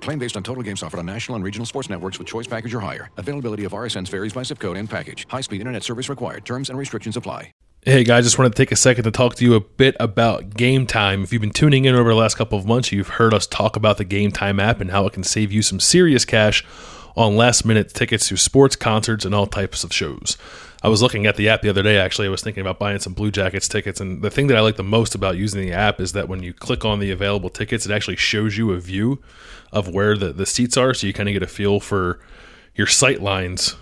Claim based on total games offered on national and regional sports networks with choice package or higher. Availability of RSNs varies by zip code and package. High-speed internet service required. Terms and restrictions apply. Hey guys, just wanted to take a second to talk to you a bit about Game Time. If you've been tuning in over the last couple of months, you've heard us talk about the Game Time app and how it can save you some serious cash on last minute tickets to sports, concerts, and all types of shows. I was looking at the app the other day actually. I was thinking about buying some Blue Jackets tickets and the thing that I like the most about using the app is that when you click on the available tickets, it actually shows you a view of where the, the seats are so you kind of get a feel for your sight lines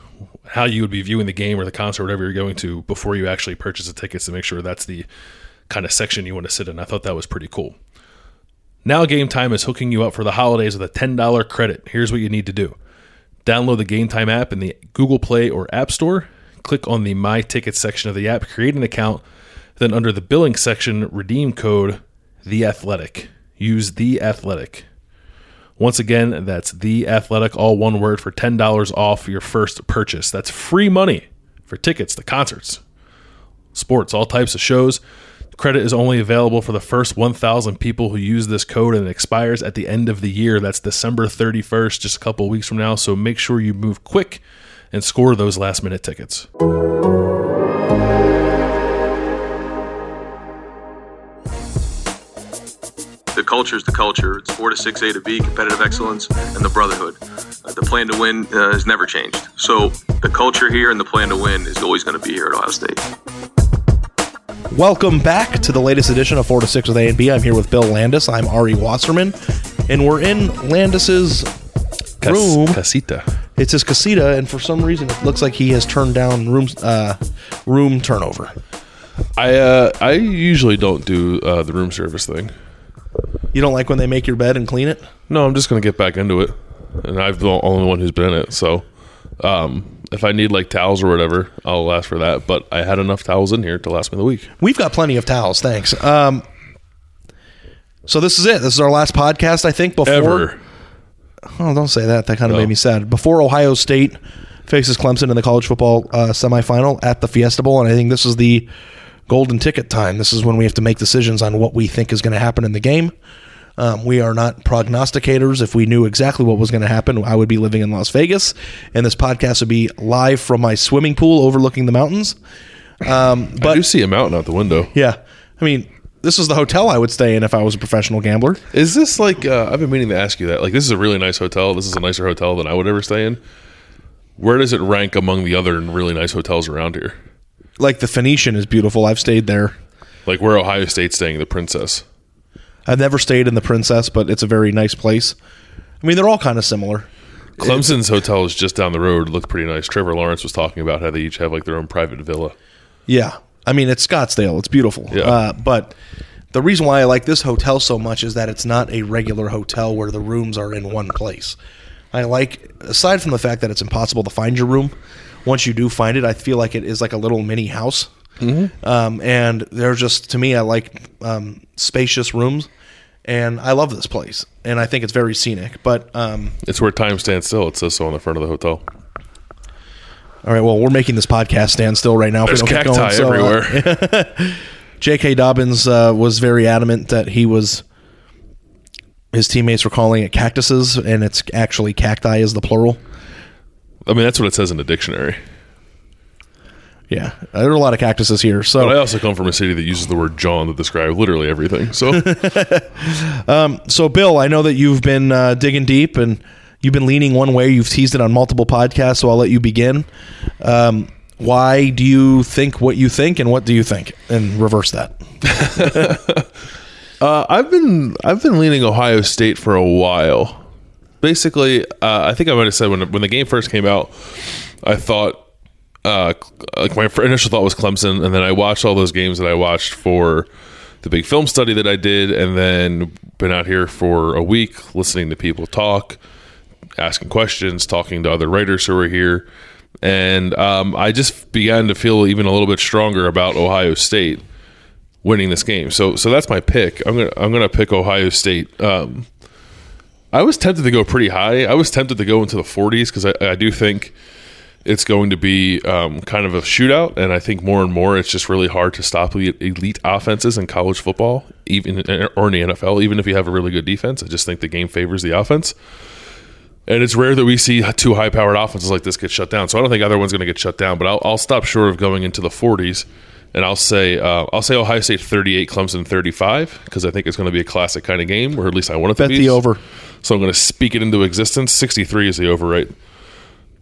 how you would be viewing the game or the concert, or whatever you're going to, before you actually purchase the tickets to make sure that's the kind of section you want to sit in. I thought that was pretty cool. Now, Game Time is hooking you up for the holidays with a $10 credit. Here's what you need to do download the Game Time app in the Google Play or App Store, click on the My Tickets section of the app, create an account, then under the billing section, redeem code The Athletic. Use The Athletic. Once again, that's The Athletic, all one word, for $10 off your first purchase. That's free money for tickets to concerts, sports, all types of shows. Credit is only available for the first 1,000 people who use this code and it expires at the end of the year. That's December 31st, just a couple weeks from now. So make sure you move quick and score those last minute tickets. Culture is the culture. It's four to six A to B, competitive excellence, and the brotherhood. Uh, the plan to win uh, has never changed. So the culture here and the plan to win is always going to be here at Ohio State. Welcome back to the latest edition of 4 to 6 with A and B. I'm here with Bill Landis. I'm Ari Wasserman. And we're in Landis's Cas- room. Casita. It's his casita, and for some reason it looks like he has turned down room uh, room turnover. I uh, I usually don't do uh, the room service thing. You don't like when they make your bed and clean it? No, I'm just gonna get back into it, and I'm the only one who's been in it. So, um, if I need like towels or whatever, I'll ask for that. But I had enough towels in here to last me the week. We've got plenty of towels, thanks. Um, so this is it. This is our last podcast, I think. Before Ever. Oh, don't say that. That kind of No. made me sad. Before Ohio State faces Clemson in the college football uh, semifinal at the Fiesta Bowl, and I think this is the golden ticket time. This is when we have to make decisions on what we think is going to happen in the game. Um, we are not prognosticators. If we knew exactly what was going to happen, I would be living in Las Vegas, and this podcast would be live from my swimming pool overlooking the mountains. Um, I but do see a mountain out the window. yeah, I mean, this is the hotel I would stay in if I was a professional gambler. Is this like? Uh, I've been meaning to ask you that. Like, this is a really nice hotel. This is a nicer hotel than I would ever stay in. Where does it rank among the other really nice hotels around here? Like the Phoenician is beautiful. I've stayed there. Like where Ohio State's staying, the Princess. I've never stayed in the Princess, but it's a very nice place. I mean, they're all kind of similar. Clemson's hotel is just down the road. Looked pretty nice. Trevor Lawrence was talking about how they each have like their own private villa. Yeah. I mean, it's Scottsdale. It's beautiful. Yeah. Uh, but the reason why I like this hotel so much is that it's not a regular hotel where the rooms are in one place. I like, aside from the fact that it's impossible to find your room, once you do find it, I feel like it is like a little mini house. Um, and they're just to me, I like um, spacious rooms, and I love this place, and I think it's very scenic. But um, It's where time stands still. It says so on the front of the hotel. all right, well, we're making this podcast stand still right now. if we There's don't get cacti going, so, uh, everywhere. J.K. Dobbins uh, was very adamant that he was. His teammates were calling it cactuses, and it's actually cacti is the plural. I mean, that's what it says in the dictionary. Yeah, there are a lot of cactuses here. So But I also come from a city that uses the word John to describe literally everything. So So, Bill, I know that you've been uh, digging deep and you've been leaning one way. You've teased it on multiple podcasts, so I'll let you begin. Um, why do you think what you think, and what do you think? And reverse that. uh, I've been I've been leaning Ohio State for a while. Basically, uh, I think I might have said when when the game first came out, I thought uh, like my initial thought was Clemson, and then I watched all those games that I watched for the big film study that I did, and then been out here for a week listening to people talk, asking questions, talking to other writers who were here, and um, I just began to feel even a little bit stronger about Ohio State winning this game. So so that's my pick. I'm gonna I'm gonna pick Ohio State. Um, I was tempted to go pretty high. I was tempted to go into the 40s because I, I do think it's going to be um, kind of a shootout, and I think more and more it's just really hard to stop elite, elite offenses in college football, even or in the NFL. Even if you have a really good defense, I just think the game favors the offense. And it's rare that we see two high-powered offenses like this get shut down. So I don't think either one's going to get shut down. But I'll, I'll stop short of going into the 40s, and I'll say uh, I'll say Ohio State 38, Clemson 35, because I think it's going to be a classic kind of game, or at least I want it to Bet be. the over. So I'm going to speak it into existence. 63 is the over, right?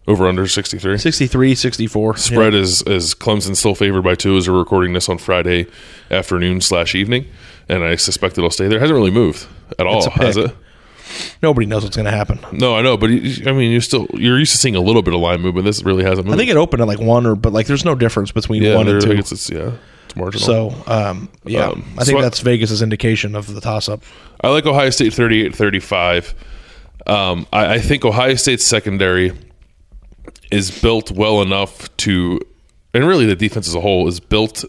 Over under 63. 63, 64. Spread Yeah. is is Clemson still favored by two as we're recording this on Friday afternoon slash evening, and I suspect it'll stay there. It hasn't really moved at all, It's a pick. has it? Nobody knows what's going to happen. No, I know, but I mean, you're still you're used to seeing a little bit of line movement. This really hasn't moved. I think it opened at like one or, but like there's no difference between yeah, one and two. it's, it's yeah, it's marginal. So, um, yeah, Um, I think so I- that's Vegas's indication of the toss up. I like Ohio State 38 35. Um, I, I think Ohio State's secondary is built well enough to, and really the defense as a whole is built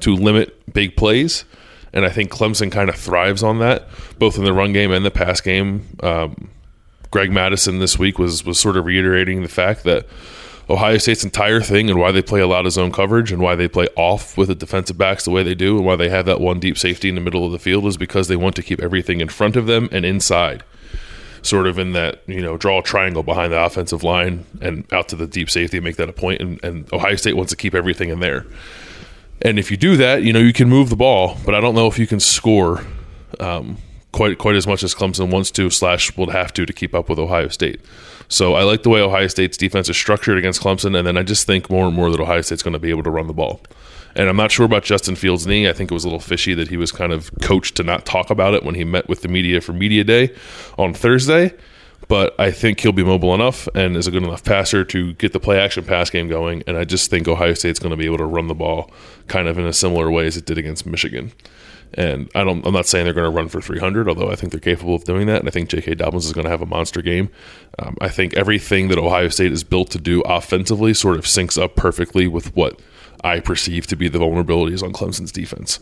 to limit big plays. And I think Clemson kind of thrives on that, both in the run game and the pass game. Um, Greg Mattison this week was was sort of reiterating the fact that Ohio State's entire thing and why they play a lot of zone coverage and why they play off with the defensive backs the way they do and why they have that one deep safety in the middle of the field is because they want to keep everything in front of them and inside. Sort of in that, you know, draw a triangle behind the offensive line and out to the deep safety and make that a point and, and Ohio State wants to keep everything in there. And if you do that, you know, you can move the ball, but I don't know if you can score um, quite quite as much as Clemson wants to slash will have to to keep up with Ohio State. So I like the way Ohio State's defense is structured against Clemson, and then I just think more and more that Ohio State's going to be able to run the ball. And I'm not sure about Justin Fields' knee. I think it was a little fishy that he was kind of coached to not talk about it when he met with the media for media day on Thursday. But I think he'll be mobile enough and is a good enough passer to get the play action pass game going. And I just think Ohio State's going to be able to run the ball kind of in a similar way as it did against Michigan. And I don't. I'm not saying they're going to run for 300, although I think they're capable of doing that. And I think J.K. Dobbins is going to have a monster game. Um, I think everything that Ohio State is built to do offensively sort of syncs up perfectly with what I perceive to be the vulnerabilities on Clemson's defense.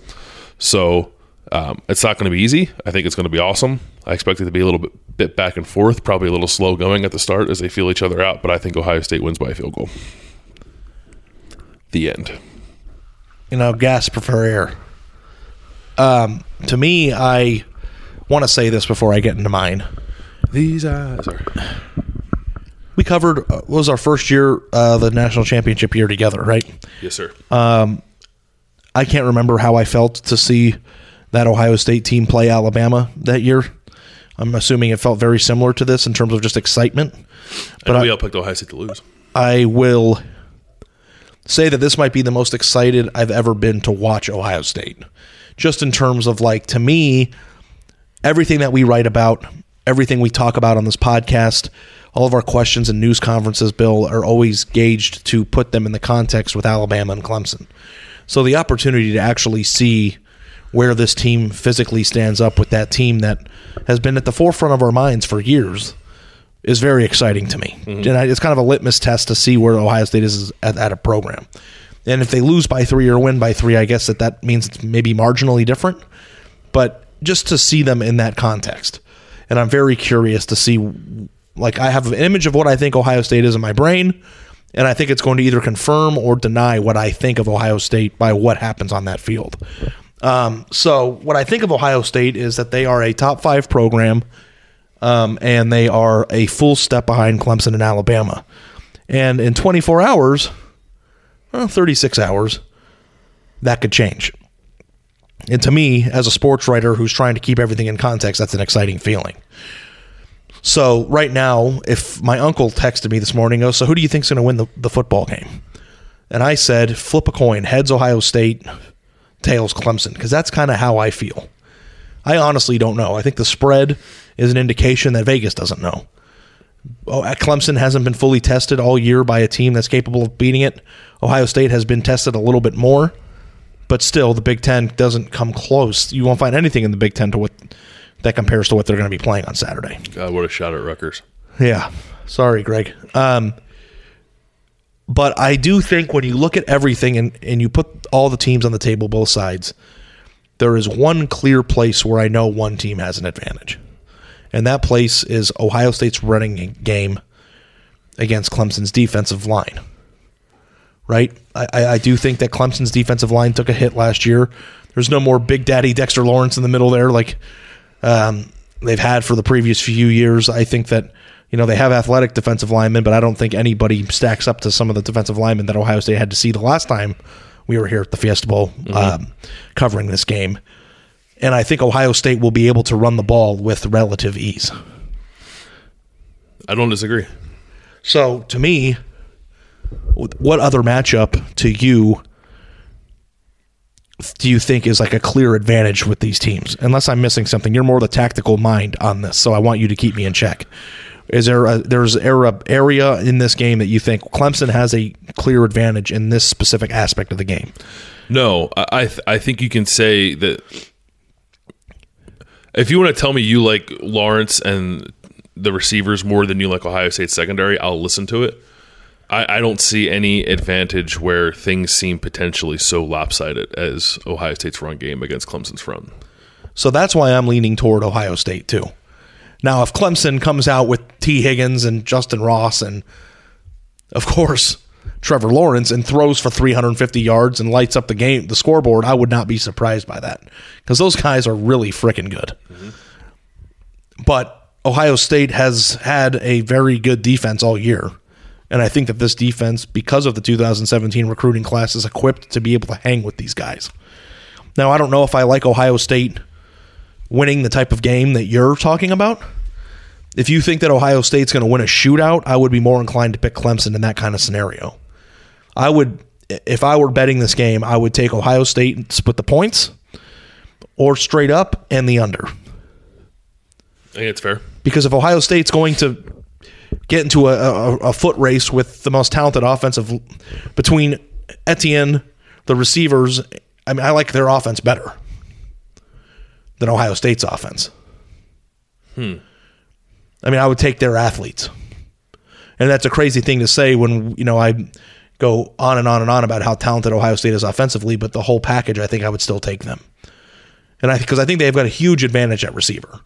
So um, it's not going to be easy. I think it's going to be awesome. I expect it to be a little bit, bit back and forth, probably a little slow going at the start as they feel each other out. But I think Ohio State wins by a field goal. The end. you know, gasp for air. Um, to me, I want to say this before I get into mine. These eyes are. We covered uh, what was our first year, uh, the national championship year together, right? Yes, sir. I can't remember how I felt to see that Ohio State team play Alabama that year. I'm assuming it felt very similar to this in terms of just excitement. but I- we all picked Ohio State to lose. I will say that this might be the most excited I've ever been to watch Ohio State. Just in terms of like to me, everything that we write about, everything we talk about on this podcast, all of our questions and news conferences, Bill, are always gauged to put them in the context with Alabama and Clemson. So the opportunity to actually see where this team physically stands up with that team that has been at the forefront of our minds for years is very exciting to me. Mm-hmm. And I, it's kind of a litmus test to see where Ohio State is at, at a program. And if they lose by three or win by three, I guess that that means it's maybe marginally different. But just to see them in that context, and I'm very curious to see. Like I have an image of what I think Ohio State is in my brain, and I think it's going to either confirm or deny what I think of Ohio State by what happens on that field. Um, so what I think of Ohio State is that they are a top five program, um, and they are a full step behind Clemson and Alabama. And in 24 hours, well, 36 hours, that could change. And to me, as a sports writer who's trying to keep everything in context, that's an exciting feeling. So right now, if my uncle texted me this morning, oh, so who do you think's going to win the, the football game? And I said, flip a coin, heads Ohio State, tails Clemson, because that's kind of how I feel. I honestly don't know. I think the spread is an indication that Vegas doesn't know. Oh, uh, Clemson hasn't been fully tested all year by a team that's capable of beating it. Ohio State has been tested a little bit more, but still, the Big Ten doesn't come close. You won't find anything in the Big Ten to what that compares to what they're going to be playing on Saturday. God, what a shot at Rutgers. Yeah. Sorry, Greg. Um, but I do think when you look at everything and, and you put all the teams on the table, both sides, there is one clear place where I know one team has an advantage. And that place is Ohio State's running game against Clemson's defensive line. Right? I, I do think that Clemson's defensive line took a hit last year. There's no more Big Daddy Dexter Lawrence in the middle there like um, they've had for the previous few years. I think that you know they have athletic defensive linemen, but I don't think anybody stacks up to some of the defensive linemen that Ohio State had to see the last time we were here at the Fiesta Bowl mm-hmm. um, covering this game. And I think Ohio State will be able to run the ball with relative ease. I don't disagree. So to me, what other matchup to you do you think is like a clear advantage with these teams? Unless I'm missing something, you're more the tactical mind on this, so I want you to keep me in check. Is there a, there's area area in this game that you think Clemson has a clear advantage in this specific aspect of the game? No, I th- I think you can say that if you want to tell me you like Lawrence and the receivers more than you like Ohio State secondary, I'll listen to it. I, I don't see any advantage where things seem potentially so lopsided as Ohio State's run game against Clemson's front. So that's why I'm leaning toward Ohio State too. Now, if Clemson comes out with Tee Higgins and Justyn Ross and, of course, Trevor Lawrence and throws for 350 yards and lights up the game, the scoreboard, I would not be surprised by that because those guys are really freaking good. Mm-hmm. But Ohio State has had a very good defense all year. And I think that this defense, because of the 2017 recruiting class, is equipped to be able to hang with these guys. Now, I don't know if I like Ohio State winning the type of game that you're talking about. If you think that Ohio State's going to win a shootout, I would be more inclined to pick Clemson in that kind of scenario. I would, if I were betting this game, I would take Ohio State and split the points or straight up and the under. I think it's fair. Because if Ohio State's going to get into a, a, a foot race with the most talented offensive between Etienne, the receivers. I mean, I like their offense better than Ohio State's offense. Hmm. I mean, I would take their athletes. And that's a crazy thing to say when, you know, I go on and on and on about how talented Ohio State is offensively, but the whole package, I think I would still take them. And I because I think they've got a huge advantage at receiver.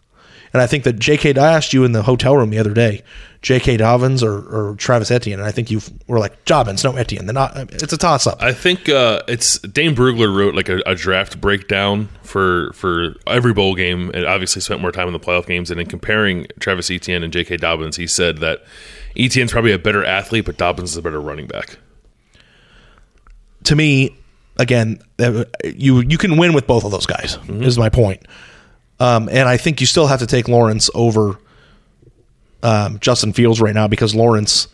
And I think that J.K. I asked you in the hotel room the other day, J.K. Dobbins or, or Travis Etienne, and I think you were like Dobbins, no Etienne. They're not. It's a toss up. I think uh, it's Dane Brugler wrote like a, a, draft breakdown for for every bowl game, and obviously spent more time in the playoff games. And in comparing Travis Etienne and J.K. Dobbins, he said that Etienne's probably a better athlete, but Dobbins is a better running back. To me, again, uh, you you can win with both of those guys. Mm-hmm. Is my point. Um, and I think you still have to take Lawrence over um, Justin Fields right now because Lawrence,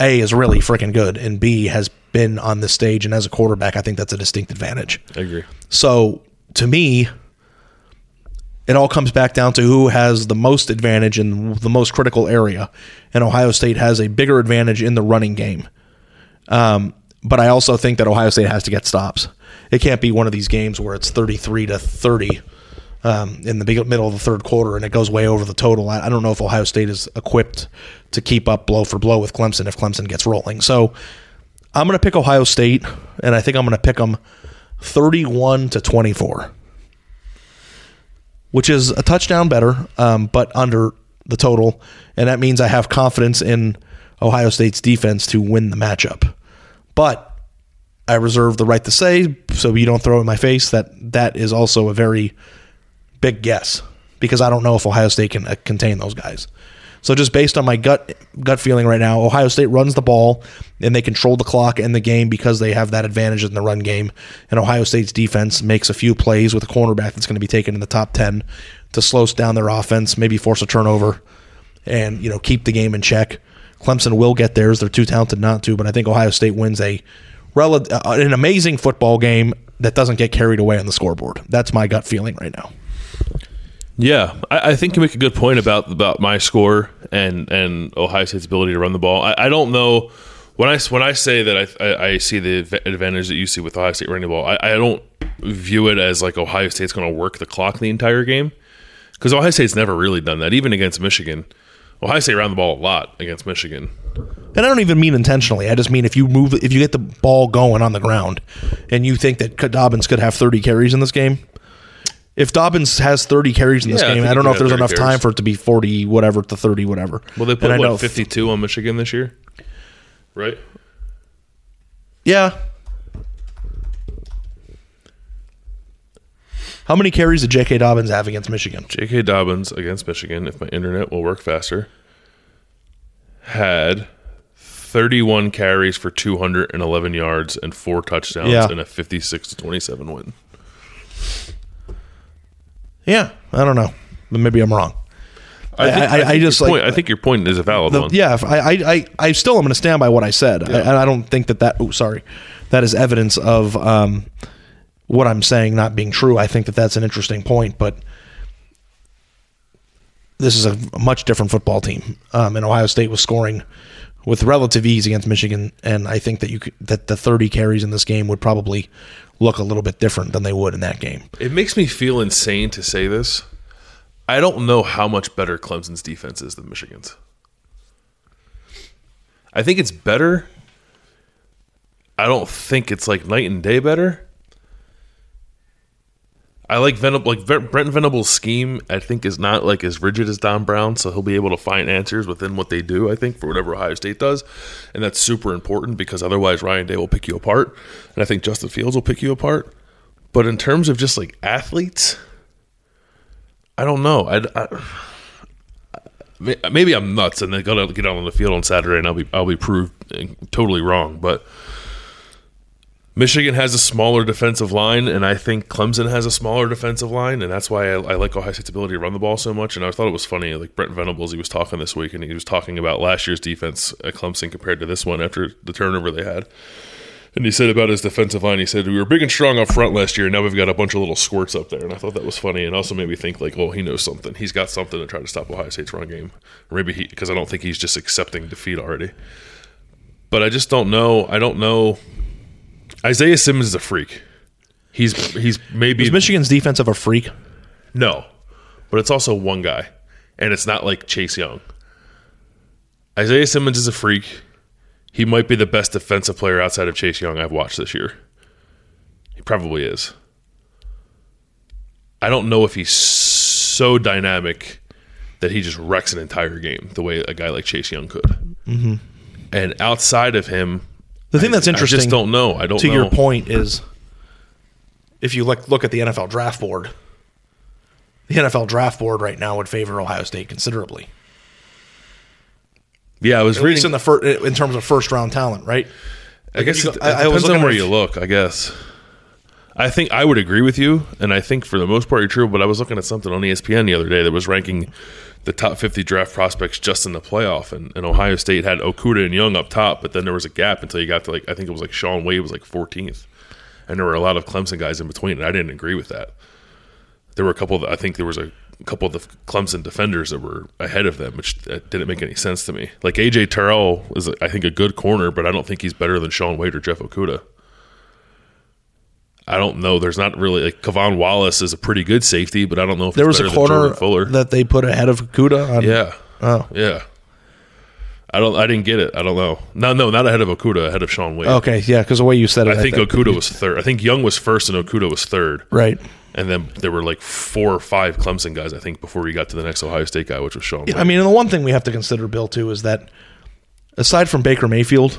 A, is really freaking good, and B, has been on the stage. And as a quarterback, I think that's a distinct advantage. I agree. So to me, it all comes back down to who has the most advantage in the most critical area. And Ohio State has a bigger advantage in the running game. Um, but I also think that Ohio State has to get stops. It can't be one of these games where it's 33 to 30 um, in the middle of the third quarter, and it goes way over the total. I, I, don't know if Ohio State is equipped to keep up blow for blow with Clemson if Clemson gets rolling. So I'm going to pick Ohio State, and I think I'm going to pick them 31 to 24, which is a touchdown better, um, but under the total, and that means I have confidence in Ohio State's defense to win the matchup. But I reserve the right to say, so you don't throw in my face, that that is also a very big guess because I don't know if Ohio State can uh, contain those guys. So just based on my gut gut feeling right now, Ohio State runs the ball and they control the clock and the game because they have that advantage in the run game. And Ohio State's defense makes a few plays with a cornerback that's going to be taken in the top ten to slow down their offense, maybe force a turnover, and you know keep the game in check. Clemson will get theirs; they're too talented not to. But I think Ohio State wins a rel- uh, an amazing football game that doesn't get carried away on the scoreboard. That's my gut feeling right now. Yeah, I, I, think you make a good point about about my score and and Ohio State's ability to run the ball. I, I don't know when I when I say that I, I, I see the advantage that you see with Ohio State running the ball. I, don't view it as like Ohio State's going to work the clock the entire game because Ohio State's never really done that, even against Michigan. Ohio State ran the ball a lot against Michigan. And I don't even mean intentionally. I just mean if you move, if you get the ball going on the ground, and you think that Dobbins could have 30 carries in this game, if Dobbins has 30 carries in this Yeah, I game, think I don't know if there's have enough 30 time for it to be 40 whatever to 30 whatever. Well, they put And I know what fifty two on Michigan this year, right? Yeah. How many carries did J.K. Dobbins have against Michigan? J.K. Dobbins against Michigan, if my internet will work faster, had 31 carries for 211 yards and four touchdowns Yeah. in a 56 to 27 win. Yeah, I don't know, maybe I'm wrong. I, I, I, think just your like point, I think your point is a valid the, one. yeah. I, I, I, I still am going to stand by what I said. I, I don't think that that. Oh, sorry, that is evidence of um, what I'm saying not being true. I think that that's an interesting point, but this is a much different football team. Um, and Ohio State was scoring with relative ease against Michigan, and I think that you could, that the 30 carries in this game would probably look a little bit different than they would in that game. It makes me feel insane to say this. I don't know how much better Clemson's defense is than Michigan's. I think it's better. I don't think it's like night and day better. I like Venable, like Brent Venables' scheme. I think is not like as rigid as Don Brown, so he'll be able to find answers within what they do. I think for whatever Ohio State does, and that's super important because otherwise Ryan Day will pick you apart, and I think Justin Fields will pick you apart. But in terms of just like athletes, I don't know. I, I- maybe I'm nuts, and they're gonna get out on the field on Saturday, and I'll be I'll be proved eh, totally wrong. But Michigan has a smaller defensive line, and I think Clemson has a smaller defensive line, and that's why I, I like Ohio State's ability to run the ball so much. And I thought it was funny, like Brent Venables, he was talking this week, and he was talking about last year's defense at Clemson compared to this one after the turnover they had. And he said about his defensive line, he said, We were big and strong up front last year, and now we've got a bunch of little squirts up there. And I thought that was funny, and also made me think, like, well, he knows something. He's got something to try to stop Ohio State's run game. Maybe he, because I don't think he's just accepting defeat already. But I just don't know. I don't know. Isaiah Simmons is a freak. He's he's maybe Is Michigan's defense of a freak? no, but it's also one guy, and it's not like Chase Young. Isaiah Simmons is a freak. He might be the best defensive player outside of Chase Young I've watched this year. He probably is. I don't know if he's so dynamic that he just wrecks an entire game the way a guy like Chase Young could. Mm-hmm. And outside of him, The thing that's interesting, I just don't know. I don't to know. your point is if you look look at the NFL draft board, the NFL draft board right now would favor Ohio State considerably. Yeah, I was At reading. least in the fir- in terms of first round talent, right? I guess it, go- I- I was depends looking on where you look. I guess. I think I would agree with you, and I think for the most part you're true. But I was looking at something on ESPN the other day that was ranking the top 50 draft prospects just in the playoff, and, and Ohio State had Okudah and Young up top, but then there was a gap until you got to like I think it was like Shaun Wade was like 14th, and there were a lot of Clemson guys in between, and I didn't agree with that. There were a couple. Of, I think there was a couple of the Clemson defenders that were ahead of them, which uh, didn't make any sense to me. Like AJ Terrell is, I think, a good corner, but I don't think he's better than Shaun Wade or Jeff Okudah. I don't know. There's not really like K'Von Wallace is a pretty good safety, but I don't know if There was a corner Fuller. that they put ahead of Okudah. On, yeah, Oh, yeah. I don't. I didn't get it. I don't know. No, no, not ahead of Okudah. Ahead of Shaun Wade. Okay, yeah, because the way you said it, I think that- Okudah was third. I think Young was first and Okudah was third. right. And then there were like four or five Clemson guys, I think, before we got to the next Ohio State guy, which was Shaun Wade. I mean, and the one thing we have to consider, Bill, too, is that aside from Baker Mayfield,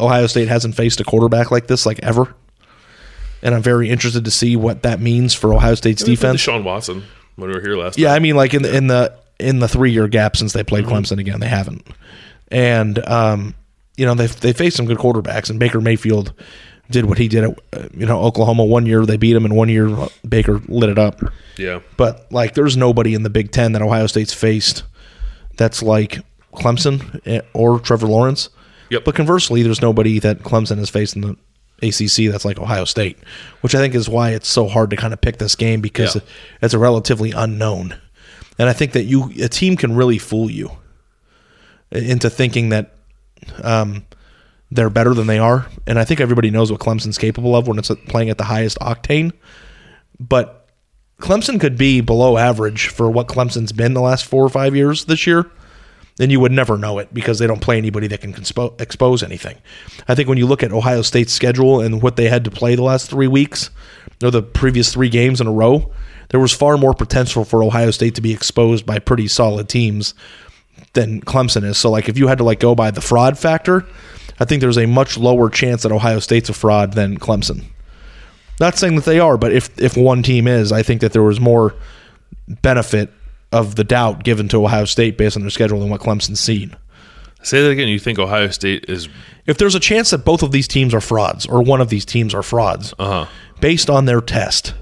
Ohio State hasn't faced a quarterback like this like ever. And I'm very interested to see what that means for Ohio State's defense. Sean Watson when we were here last Yeah, time. I mean, like in the in the in the three year gap since they Mm-hmm. played Clemson again, they haven't. And um, you know, they they faced some good quarterbacks, and Baker Mayfield did what he did at uh, you know Oklahoma. One year they beat him, and one year uh, Baker lit it up. Yeah. But like, there's nobody in the Big Ten that Ohio State's faced that's like Clemson eh, or Trevor Lawrence. Yep. But conversely, there's nobody that Clemson has faced in the ACC that's like Ohio State, which I think is why it's so hard to kind of pick this game because Yeah. it's a relatively unknown. And I think that you a team can really fool you into thinking that um, they're better than they are. And I think everybody knows what Clemson's capable of when it's playing at the highest octane. But Clemson could be below average for what Clemson's been the last four or five years this year. Then you would never know it because they don't play anybody that can conspo- expose anything. I think when you look at Ohio State's schedule and what they had to play the last three weeks, or the previous three games in a row, there was far more potential for Ohio State to be exposed by pretty solid teams than Clemson is. So like if you had to like go by the fraud factor, I think there's a much lower chance that Ohio State's a fraud than Clemson. Not saying that they are, but if if one team is, I think that there was more benefit of the doubt given to Ohio State based on their schedule than what Clemson's seen. Say that again. You think Ohio State is If there's a chance that both of these teams are frauds or one of these teams are frauds Uh-huh. based on their test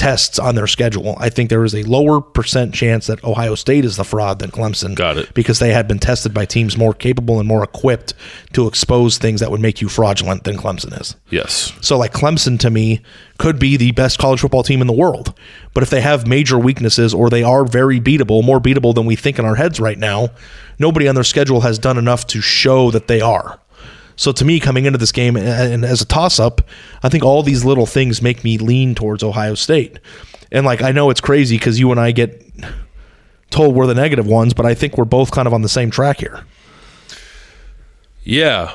tests on their schedule, I think there is a lower percent chance that Ohio State is the fraud than Clemson. Got it. Because they had been tested by teams more capable and more equipped to expose things that would make you fraudulent than Clemson is. yes? So, like Clemson to me could be the best college football team in the world. But if they have major weaknesses or they are very beatable, more beatable than we think in our heads right now, nobody on their schedule has done enough to show that they are. So, to me, coming into this game and- as a toss up, I think all these little things make me lean towards Ohio State. And like, I know it's crazy because you and I get told we're the negative ones, but I think we're both kind of on the same track here. Yeah,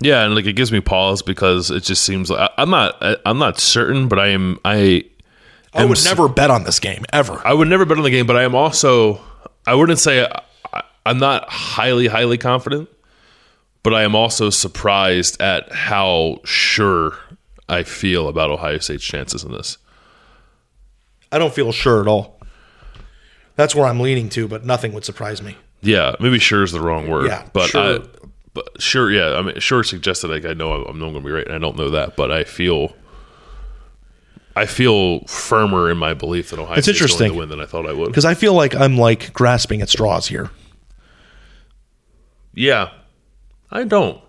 yeah, and like it gives me pause because it just seems like I, I'm not. I, I'm not certain, but I am. I. I am would never bet on this game, ever. I would never bet on the game, but I am also. I wouldn't say I, I'm not highly, highly confident, but I am also surprised at how sure I feel about Ohio State's chances in this. I don't feel sure at all. That's where I'm leaning to, but nothing would surprise me. Yeah, maybe sure is the wrong word. Yeah, but sure. I, but sure, yeah. I mean, sure suggested like I know I'm not going to be right, and I don't know that, but I feel, I feel firmer in my belief that Ohio It's State's going interesting. to win than I thought I would. Because I feel like I'm like grasping at straws here. Yeah, I don't.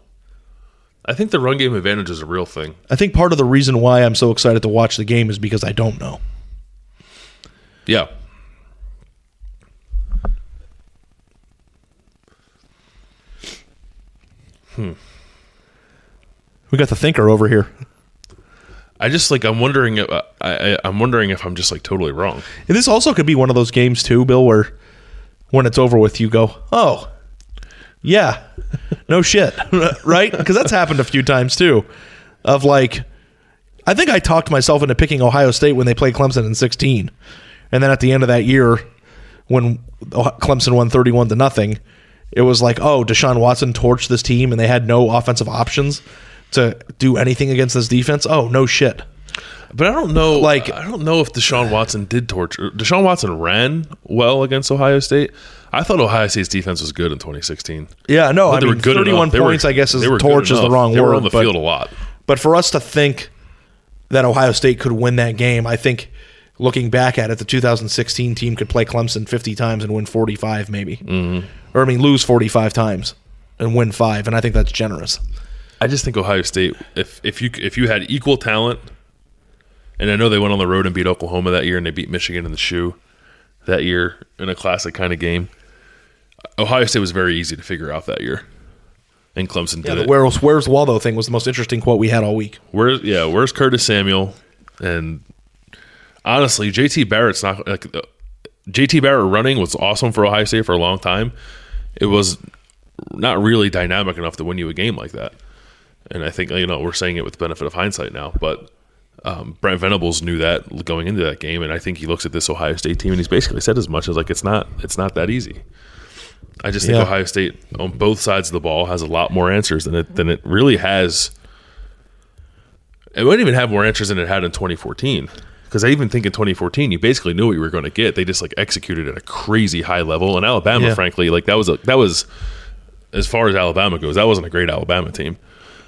I think the run game advantage is a real thing. I think part of the reason why I'm so excited to watch the game is because I don't know. Yeah, Hmm. We got the thinker over here. I just like I'm wondering. If, I, I I'm wondering if I'm just like totally wrong. And this also could be one of those games too, Bill, where when it's over with, you go, "Oh, yeah, no shit," right? Because that's happened a few times too. Of like, I think I talked myself into picking Ohio State when they played Clemson in 16, and then at the end of that year, when Clemson won 31 to nothing, it was like, "Oh, Deshaun Watson torched this team, and they had no offensive options." To do anything against this defense? Oh no shit! But I don't know. Like- I don't know if Deshaun Watson did torture. Deshaun Watson ran well against Ohio State. I thought Ohio State's defense was good in 2016. Yeah, no, I They mean, were good 31 enough. They were- points, I guess, is they torch is the wrong They word. were on the but, field a lot. But for us to think that Ohio State could win that game, I think looking back at it, the 2016 team could play Clemson 50 times and win 45, maybe. Mm-hmm. Or, I mean, lose 45 times and win five. And I think that's generous. I just think Ohio State, if if you if you had equal talent, and I know they went on the road and beat Oklahoma that year, and they beat Michigan in the shoe that year in a classic kind of game. Ohio State was very easy to figure out that year, and Clemson did it. where's, where's Waldo thing was the most interesting quote we had all week. Where's yeah? Where's Curtis Samuel? And honestly, JT Barrett's not like uh, JT Barrett running was awesome for Ohio State for a long time. it was not really dynamic enough to win you a game like that. And I think you know we're saying it with the benefit of hindsight now, but um, Brent Venables knew that going into that game, and I think he looks at this Ohio State team and he's basically said as much as like it's not it's not that easy. I just think Yeah. Ohio State on both sides of the ball has a lot more answers than it than it really has. It wouldn't even have more answers than it had in 2014. Because I even think in 2014, you basically knew what you were going to get. They just like executed at a crazy high level. And Alabama, Yeah. frankly, like that was a, that was as far as Alabama goes, that wasn't a great Alabama team,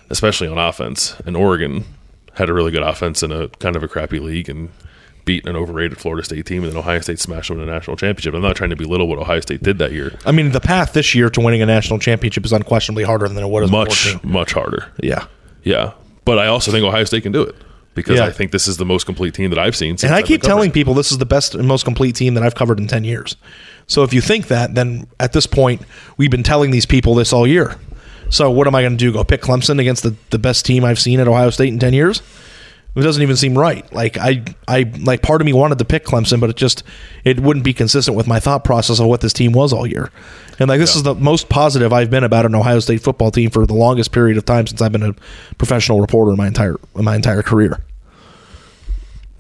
especially on offense. And Oregon had a really good offense in a kind of a crappy league and beat an overrated Florida State team. And then Ohio State smashed them in a national championship. I'm not trying to belittle what Ohio State did that year. I mean, the path this year to winning a national championship is unquestionably harder than it was Much 14. much harder. Yeah. Yeah, but I also think Ohio State can do it because Yeah. I think this is the most complete team that I've seen. Since And I I've keep telling people this is the best and most complete team that I've covered in 10 years. So if you think that, then at this point, we've been telling these people this all year. So what am I going to do? Go pick Clemson against the, the best team I've seen at Ohio State in 10 years? It doesn't even seem right. Like I, I like part of me wanted to pick Clemson, but it just it wouldn't be consistent with my thought process of what this team was all year. And like this is the most positive I've been about an Ohio State football team for the longest period of time since I've been a professional reporter in my entire in my entire career.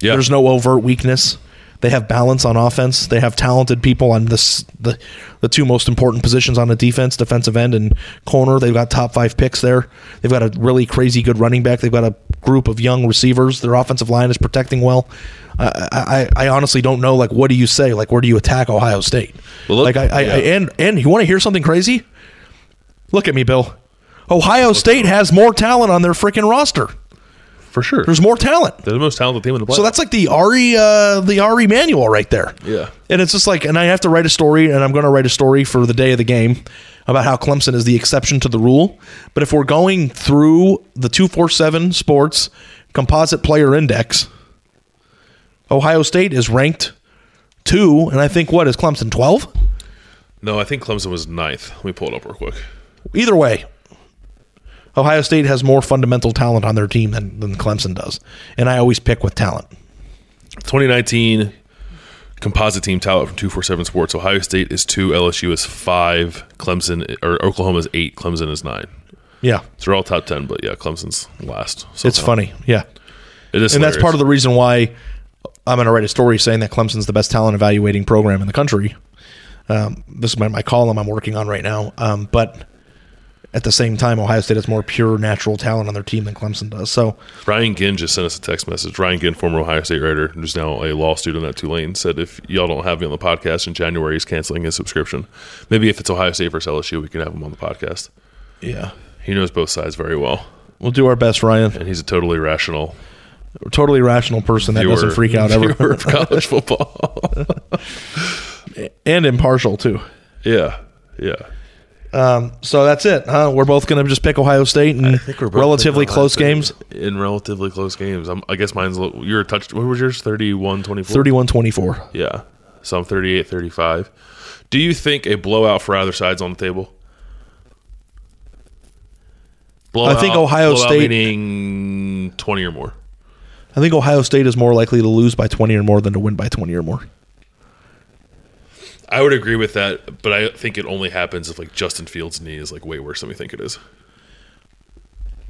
yeah, There's no overt weakness. They have balance on offense. They have talented people on this the the two most important positions on the defense, defensive end and corner. They've got top five picks there. They've got a really crazy good running back. They've got a group of young receivers. Their offensive line is protecting well. I, I, I honestly don't know. Like, what do you say? Like, where do you attack Ohio State? Well, look- like, I, I, yeah. I and and you want to hear something crazy? Look at me, Bill. Ohio State has more talent on their freaking roster. For sure. There's more talent. They're the most talented team in the playoffs. So that's like the Ari uh, the Ari manual right there. Yeah. And it's just like and I have to write a story and I'm going to write a story for the day of the game about how Clemson is the exception to the rule. But if we're going through the 247 Sports Composite Player Index, Ohio State is ranked 2 and I think what is Clemson 12? no, I think Clemson was ninth. Let me pull it up real quick. Either way, Ohio State has more fundamental talent on their team than, than Clemson does. And I always pick with talent. 2019 composite team talent from 247 Sports. Ohio State is two, LSU is five, Clemson or Oklahoma is eight, Clemson is nine. Yeah. So they're all top ten, but yeah, Clemson's last. It's funny. Yeah. It is, and that's part of the reason why I'm going to write a story saying that Clemson's the best talent evaluating program in the country. Um, this is my, my column I'm working on right now. Um, but at the same time, Ohio State has more pure natural talent on their team than Clemson does. So Ryan Ginn just sent us a text message. Ryan Ginn, former Ohio State writer, who's now a law student at Tulane, said if y'all don't have me on the podcast in January, he's canceling his subscription. Maybe if it's Ohio State versus LSU, we can have him on the podcast. yeah, He knows both sides very well, we'll do our best, Ryan. and he's a totally rational totally rational person that doesn't freak out ever, of college football. and impartial too. yeah, yeah. Um, so that's it. Huh? We're both going to just pick Ohio State in relatively close games. in relatively close games. I'm, I guess mine's a little, you're a touch. What was yours? 31 24? 31-24. Yeah. So I'm 38 35. Do you think a blowout for either side's on the table? Blowout, I think Ohio State- meaning 20 or more. I think Ohio State is more likely to lose by 20 or more than to win by 20 or more. I would agree with that, but I think it only happens if like Justin Fields' knee is like way worse than we think it is.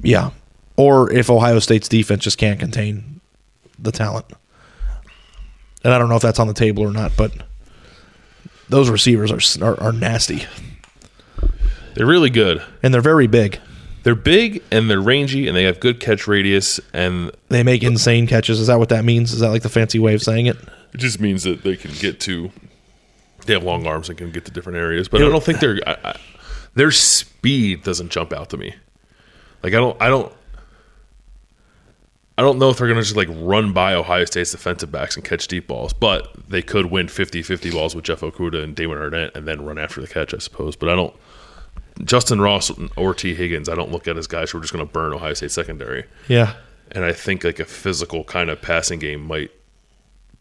Yeah. Or if Ohio State's defense just can't contain the talent. And I don't know if that's on the table or not, but those receivers are are, are nasty They're really good. and they're very big. They're big and they're rangy and they have good catch radius and They make insane catches. Is that what that means? Is that like the fancy way of saying it? It just means that they can get to. They have long arms and can get to different areas, but I don't think their I, I, their speed doesn't jump out to me. Like I don't I don't I don't know if they're going to just like run by Ohio State's defensive backs and catch deep balls, but they could win 50-50 balls with Jeff Okudah and Damon Arnette and then run after the catch, I suppose. But I don't. Justyn Ross or Tee Higgins, I don't look at as guys who are just going to burn Ohio State secondary. Yeah. And I think like a physical kind of passing game might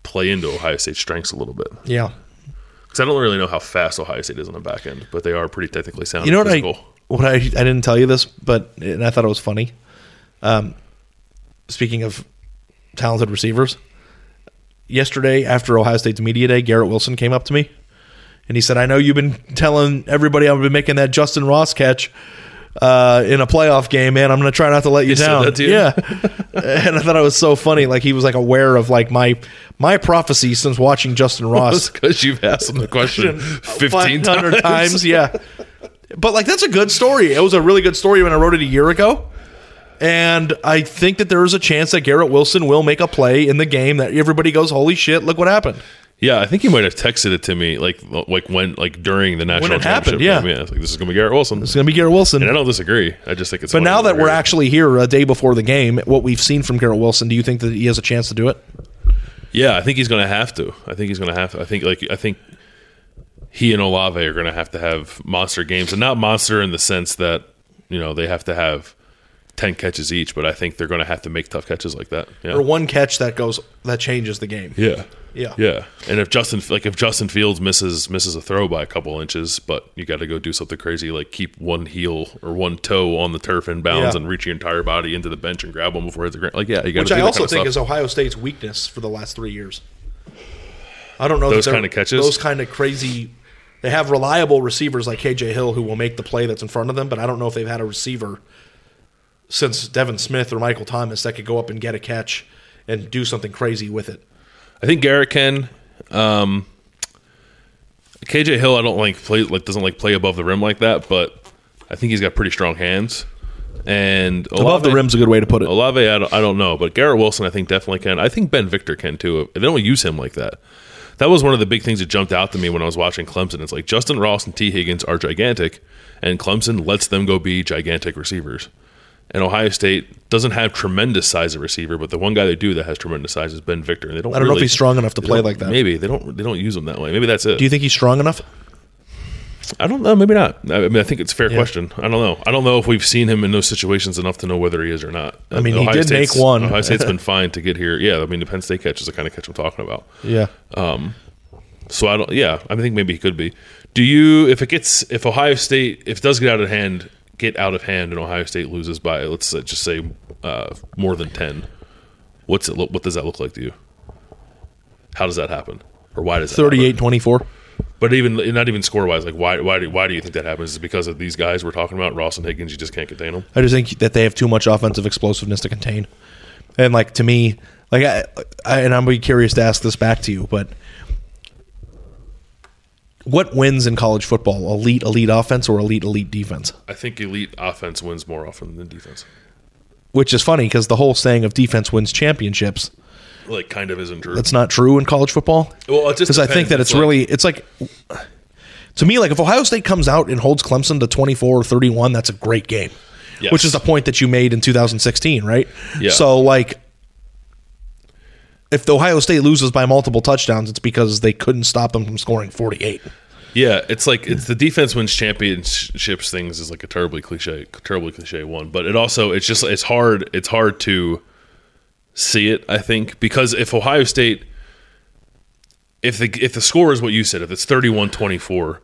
play into Ohio State's strengths a little bit. Yeah. Because I don't really know how fast Ohio State is on the back end, but they are pretty technically sound. You know what physical. I what I I didn't tell you this, but and I thought it was funny. Um, speaking of talented receivers, yesterday after Ohio State's media day, Garrett Wilson came up to me. and he said, "I know you've been telling everybody I've been making that Justyn Ross catch." Uh, in a playoff game, man, I'm going to try not to let you said down. that you? Yeah, and I thought it was so funny. Like he was like aware of like my my prophecy since watching Justyn Ross because you've asked him the question 1500 times. times. Yeah. But like that's a good story. It was a really good story when I wrote it a year ago. And I think that there is a chance that Garrett Wilson will make a play in the game that everybody goes, "Holy shit, look what happened." Yeah, I think he might have texted it to me like like when like during the national it happened, championship yeah. game. Yeah, it's like this is gonna be Garrett Wilson. It's going to be Garrett Wilson. and I don't disagree. I just think it's. but now that we're actually here a day before the game, what we've seen from Garrett Wilson, do you think that he has a chance to do it? yeah, I think he's gonna have to. I think he's gonna have to. I think like I think he and Olave are gonna have to have monster games, and not monster in the sense that you know they have to have ten catches each, but I think they're gonna have to make tough catches like that. Yeah. Or one catch that goes that changes the game. Yeah. Yeah. Yeah. And if Justin like if Justin Fields misses misses a throw by a couple inches, but you got to go do something crazy like keep one heel or one toe on the turf in bounds Yeah. and reach your entire body into the bench and grab one before it's a ground. Like yeah, you got Which do I also kind of think stuff. is Ohio State's weakness for the last three years. I don't know Those kind of catches? those kind of crazy. They have reliable receivers like KJ Hill who will make the play that's in front of them, but I don't know if they've had a receiver since Devin Smith or Michael Thomas that could go up and get a catch and do something crazy with it. I think Garrett can. Um, KJ Hill, I don't like play like doesn't like play above the rim like that, but I think he's got pretty strong hands. And Above the Olave- rim's a good way to put it. Olave, I don't, I don't know, but Garrett Wilson, I think definitely can. I think Ben Victor can too. They don't use him like that. That was one of the big things that jumped out to me when I was watching Clemson. It's like Justyn Ross and Tee Higgins are gigantic, and Clemson lets them go be gigantic receivers. And Ohio State doesn't have tremendous size of receiver, but the one guy they do that has tremendous size is Ben Victor. And they don't. I don't know if he's strong enough to play like that. Maybe they don't. They don't use him that way. Maybe that's it. Do you think he's strong enough? I don't know. Maybe not. I mean, I think it's a fair question. I don't know. I don't know if we've seen him in those situations enough to know whether he is or not. I mean, he did State's- make one. Ohio State's been fine to get here. Yeah, I mean, the Penn State catch is the kind of catch I'm talking about. Yeah. Um. So I don't. Yeah, I think maybe he could be. Do you? If it gets, if Ohio State, if it does get out of hand, get out of hand, and Ohio State loses by, let's just say, uh, more than ten. What's it? Look, what does that look like to you? How does that happen, or why does that 38 24. But even not even score wise, like why why do why do you think that happens? Is it because of these guys we're talking about, Ross and Higgins? You just can't contain them. I just think that they have too much offensive explosiveness to contain. And like to me, like I, I and I'm be curious to ask this back to you, but what wins in college football? Elite elite offense or elite elite defense? I think elite offense wins more often than defense. Which is funny because the whole saying of defense wins championships. Like, kind of isn't true. That's not true in college football. Well, it just because I think that It's it's, like- really it's like to me like if Ohio State comes out and holds Clemson to 24 or 31, that's a great game. Yes. Which is the point that you made in 2016, right? Yeah. So like if Ohio State loses by multiple touchdowns, it's because they couldn't stop them from scoring 48. Yeah, it's like it's the defense wins championships things is like a terribly cliche, terribly cliche one. But it also it's just it's hard it's hard to see it. I think because if Ohio State, if the if the score is what you said, if it's 31-24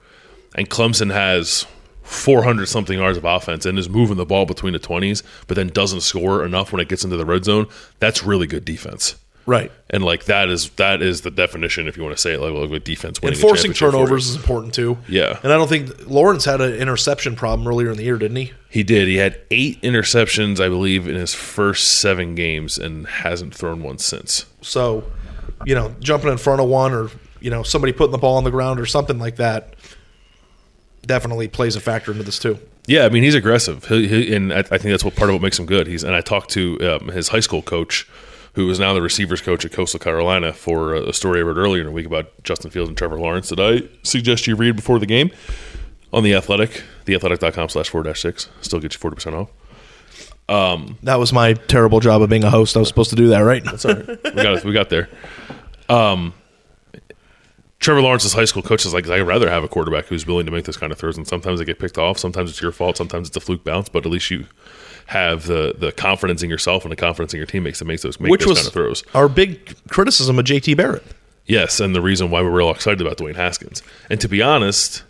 and Clemson has 400 something yards of offense and is moving the ball between the 20s, but then doesn't score enough when it gets into the red zone, that's really good defense. Right. And like that is that is the definition, if you want to say it, like, like defense winning. a Enforcing championship for you. turnovers is important too. Yeah. And I don't think Lawrence had an interception problem earlier in the year, didn't he? He did. He had eight interceptions, I believe, in his first seven games, and hasn't thrown one since. So, you know, jumping in front of one or, you know, somebody putting the ball on the ground or something like that definitely plays a factor into this too. Yeah, I mean he's aggressive, he, he, and I, I think that's what part of what makes him good. He's and I talked to um, his high school coach, who is now the receivers coach at Coastal Carolina, for a, a story I read earlier in the week about Justin Fields and Trevor Lawrence that I suggest you read before the game on the Athletic, theathletic.com slash four dash six. Still get you forty percent off. That was my terrible job of being a host. I was supposed to do that, right? That's all right. we got we got there. Um, Trevor Lawrence's high school coach is like, I'd rather have a quarterback who's willing to make those kind of throws. And sometimes they get picked off. Sometimes it's your fault. Sometimes it's a fluke bounce. But at least you have the the confidence in yourself and the confidence in your teammates that makes those make Which those was kind of throws. our big criticism of JT Barrett. Yes, and the reason why we're all excited about Dwayne Haskins. And to be honest,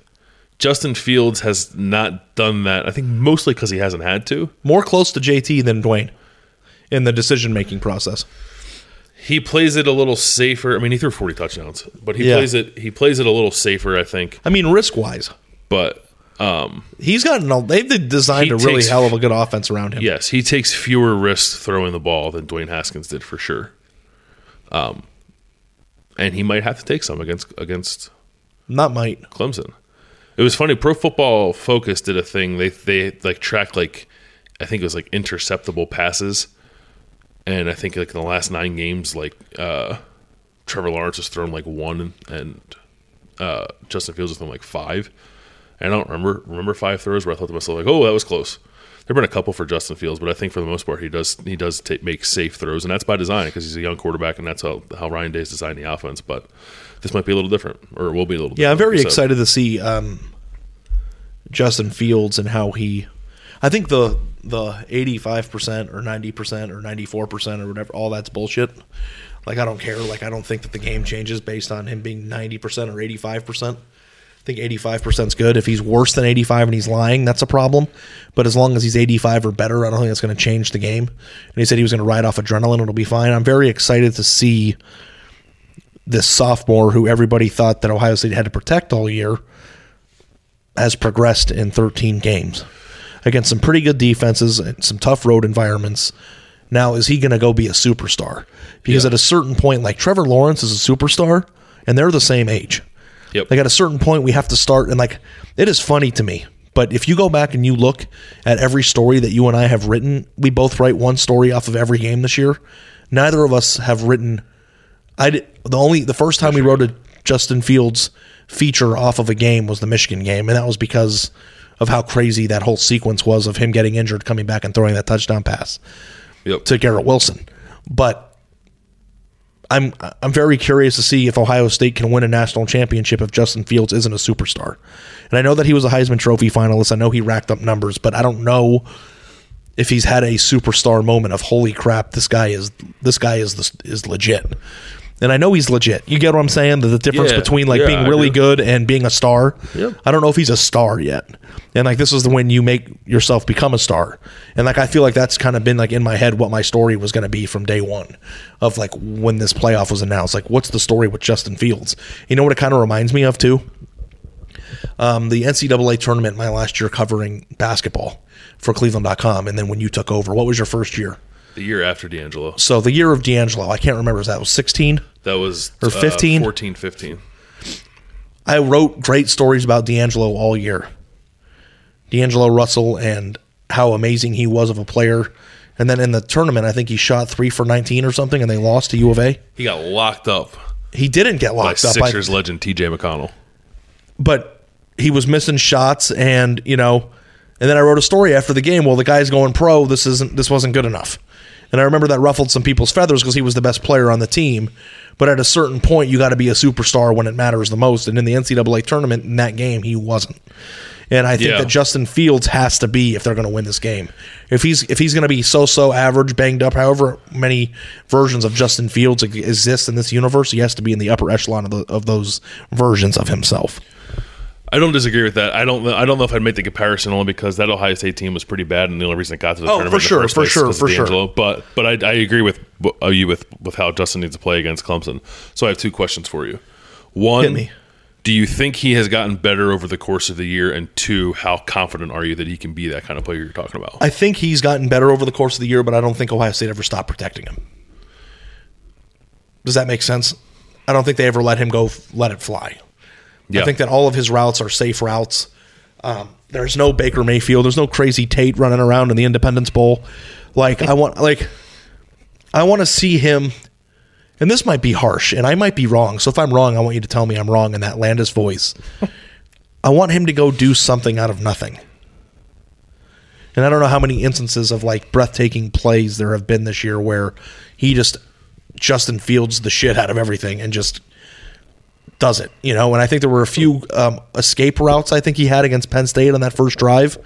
Justin Fields has not done that. I think mostly because he hasn't had to. More close to JT than Dwayne in the decision making process. he plays it a little safer. I mean, he threw 40 touchdowns, but he Yeah. plays it he plays it a little safer, I think. I mean, risk wise, But um, he's gotten. A, they've designed He a really takes- hell of a good offense around him. yes, he takes fewer risks throwing the ball than Dwayne Haskins did for sure. Um, and he might have to take some against against Not might. Clemson. It was funny. Pro Football Focus did a thing. They they like tracked like I think it was like interceptable passes, and I think like in the last nine games, like uh, Trevor Lawrence has thrown like one, and uh, Justin Fields has thrown like five. I don't remember remember five throws where I thought to myself like, oh, that was close. There've been a couple for Justin Fields, but I think for the most part he does he does take, make safe throws, and that's by design because he's a young quarterback, and that's how how Ryan Day's designed the offense. But this might be a little different, or it will be a little. Different. Yeah, I'm very like excited to see um, Justin Fields and how he. I think the the 85 percent or 90 percent or 94 percent or whatever, all that's bullshit. Like I don't care. Like I don't think that the game changes based on him being 90 percent or 85 percent. I think 85 percent is good. If he's worse than 85 and he's lying, that's a problem. But as long as he's 85 or better, I don't think that's going to change the game. And he said he was going to ride off adrenaline. It'll be fine. I'm very excited to see this sophomore who everybody thought that Ohio State had to protect all year has progressed in 13 games against some pretty good defenses and some tough road environments. Now, is he going to go be a superstar? Because Yeah. at a certain point, like Trevor Lawrence is a superstar, and they're the same age. Yep. Like at a certain point, we have to start, and like it is funny to me. But if you go back and you look at every story that you and I have written, we both write one story off of every game this year. Neither of us have written I did, the only the first time we wrote a Justin Fields feature off of a game was the Michigan game, and that was because of how crazy that whole sequence was of him getting injured, coming back and throwing that touchdown pass Yep. to Garrett Wilson. But I'm I'm very curious to see if Ohio State can win a national championship if Justin Fields isn't a superstar. And I know that he was a Heisman Trophy finalist. I know he racked up numbers, but I don't know if he's had a superstar moment of holy crap, this guy is this guy is is legit. And I know he's legit. You get what I'm saying? The, the difference Yeah. between like Yeah, being I really do. good and being a star. Yep. I don't know if he's a star yet. And like this is the when you make yourself become a star. And like I feel like that's kind of been like in my head what my story was going to be from day one of like when this playoff was announced. Like what's the story with Justin Fields? You know what it kind of reminds me of too? Um, the NCAA tournament my last year covering basketball for Cleveland.com. And then when you took over, what was your first year? The year after D'Angelo. So the year of D'Angelo, I can't remember. Was that was 16? That was Or uh, 15? 14, 15. I wrote great stories about D'Angelo all year. D'Angelo Russell and how amazing he was of a player. And then in the tournament, I think he shot three for 19 or something, and they lost to U of A. He got locked up He didn't get by locked up, I- Sixers legend T.J. McConnell. but he was missing shots, and you know. And then I wrote a story after the game. Well, the guy's going pro. This isn't. This wasn't good enough. And I remember that ruffled some people's feathers because he was the best player on the team. But at a certain point, you got to be a superstar when it matters the most. And in the NCAA tournament, in that game, he wasn't. And I think Yeah. that Justin Fields has to be if they're going to win this game. If he's if he's going to be so so average, banged up, however many versions of Justin Fields exist in this universe, he has to be in the upper echelon of, the, of those versions of himself. I don't disagree with that. I don't. I don't know if I'd make the comparison only because that Ohio State team was pretty bad, and the only reason it got to the Oh, tournament for sure, for sure, for sure. But but I, I agree with uh, you with with how Justin needs to play against Clemson. So I have two questions for you. One, do you think he has gotten better over the course of the year? And two, how confident are you that he can be that kind of player you're talking about? I think he's gotten better over the course of the year, but I don't think Ohio State ever stopped protecting him. Does that make sense? I don't think they ever let him go, let it fly. Yeah. I think that all of his routes are safe routes. Um, there's no Baker Mayfield. There's no crazy Tate running around in the Independence Bowl. Like I want, like I want to see him. And this might be harsh, and I might be wrong. So if I'm wrong, I want you to tell me I'm wrong in that Landis voice. I want him to go do something out of nothing. And I don't know how many instances of like breathtaking plays there have been this year where he just Justin Fields the shit out of everything and just does it, you know. And I think there were a few um, escape routes I think he had against Penn State on that first drive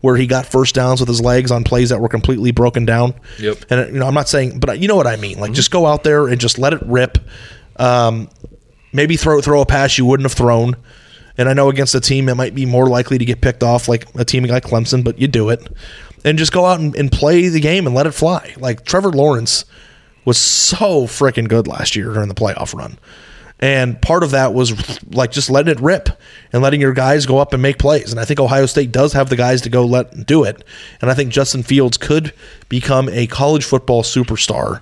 where he got first downs with his legs on plays that were completely broken down. Yep. And you know, I'm not saying, but you know what I mean. Like, just go out there and just let it rip. Um, maybe throw throw a pass you wouldn't have thrown. And I know against a team it might be more likely to get picked off, like a team like Clemson, but you do it. And just go out and, and play the game and let it fly. Like Trevor Lawrence was so freaking good last year during the playoff run. And part of that was like just letting it rip and letting your guys go up and make plays. And I think Ohio State does have the guys to go let do it. And I think Justin Fields could become a college football superstar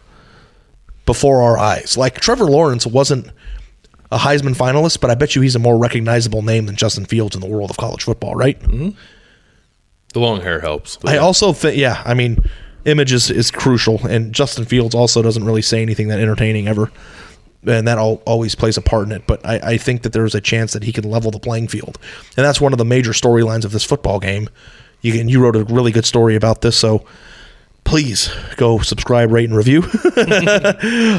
before our eyes. Like Trevor Lawrence wasn't a Heisman finalist, but I bet you he's a more recognizable name than Justin Fields in the world of college football, right? Mm-hmm. The long hair helps. I yeah. also think, yeah, I mean, image is, is crucial, and Justin Fields also doesn't really say anything that entertaining ever, and that all, always plays a part in it. But I, I think that there's a chance that he can level the playing field, and that's one of the major storylines of this football game. You and you wrote a really good story about this, so please go subscribe, rate, and review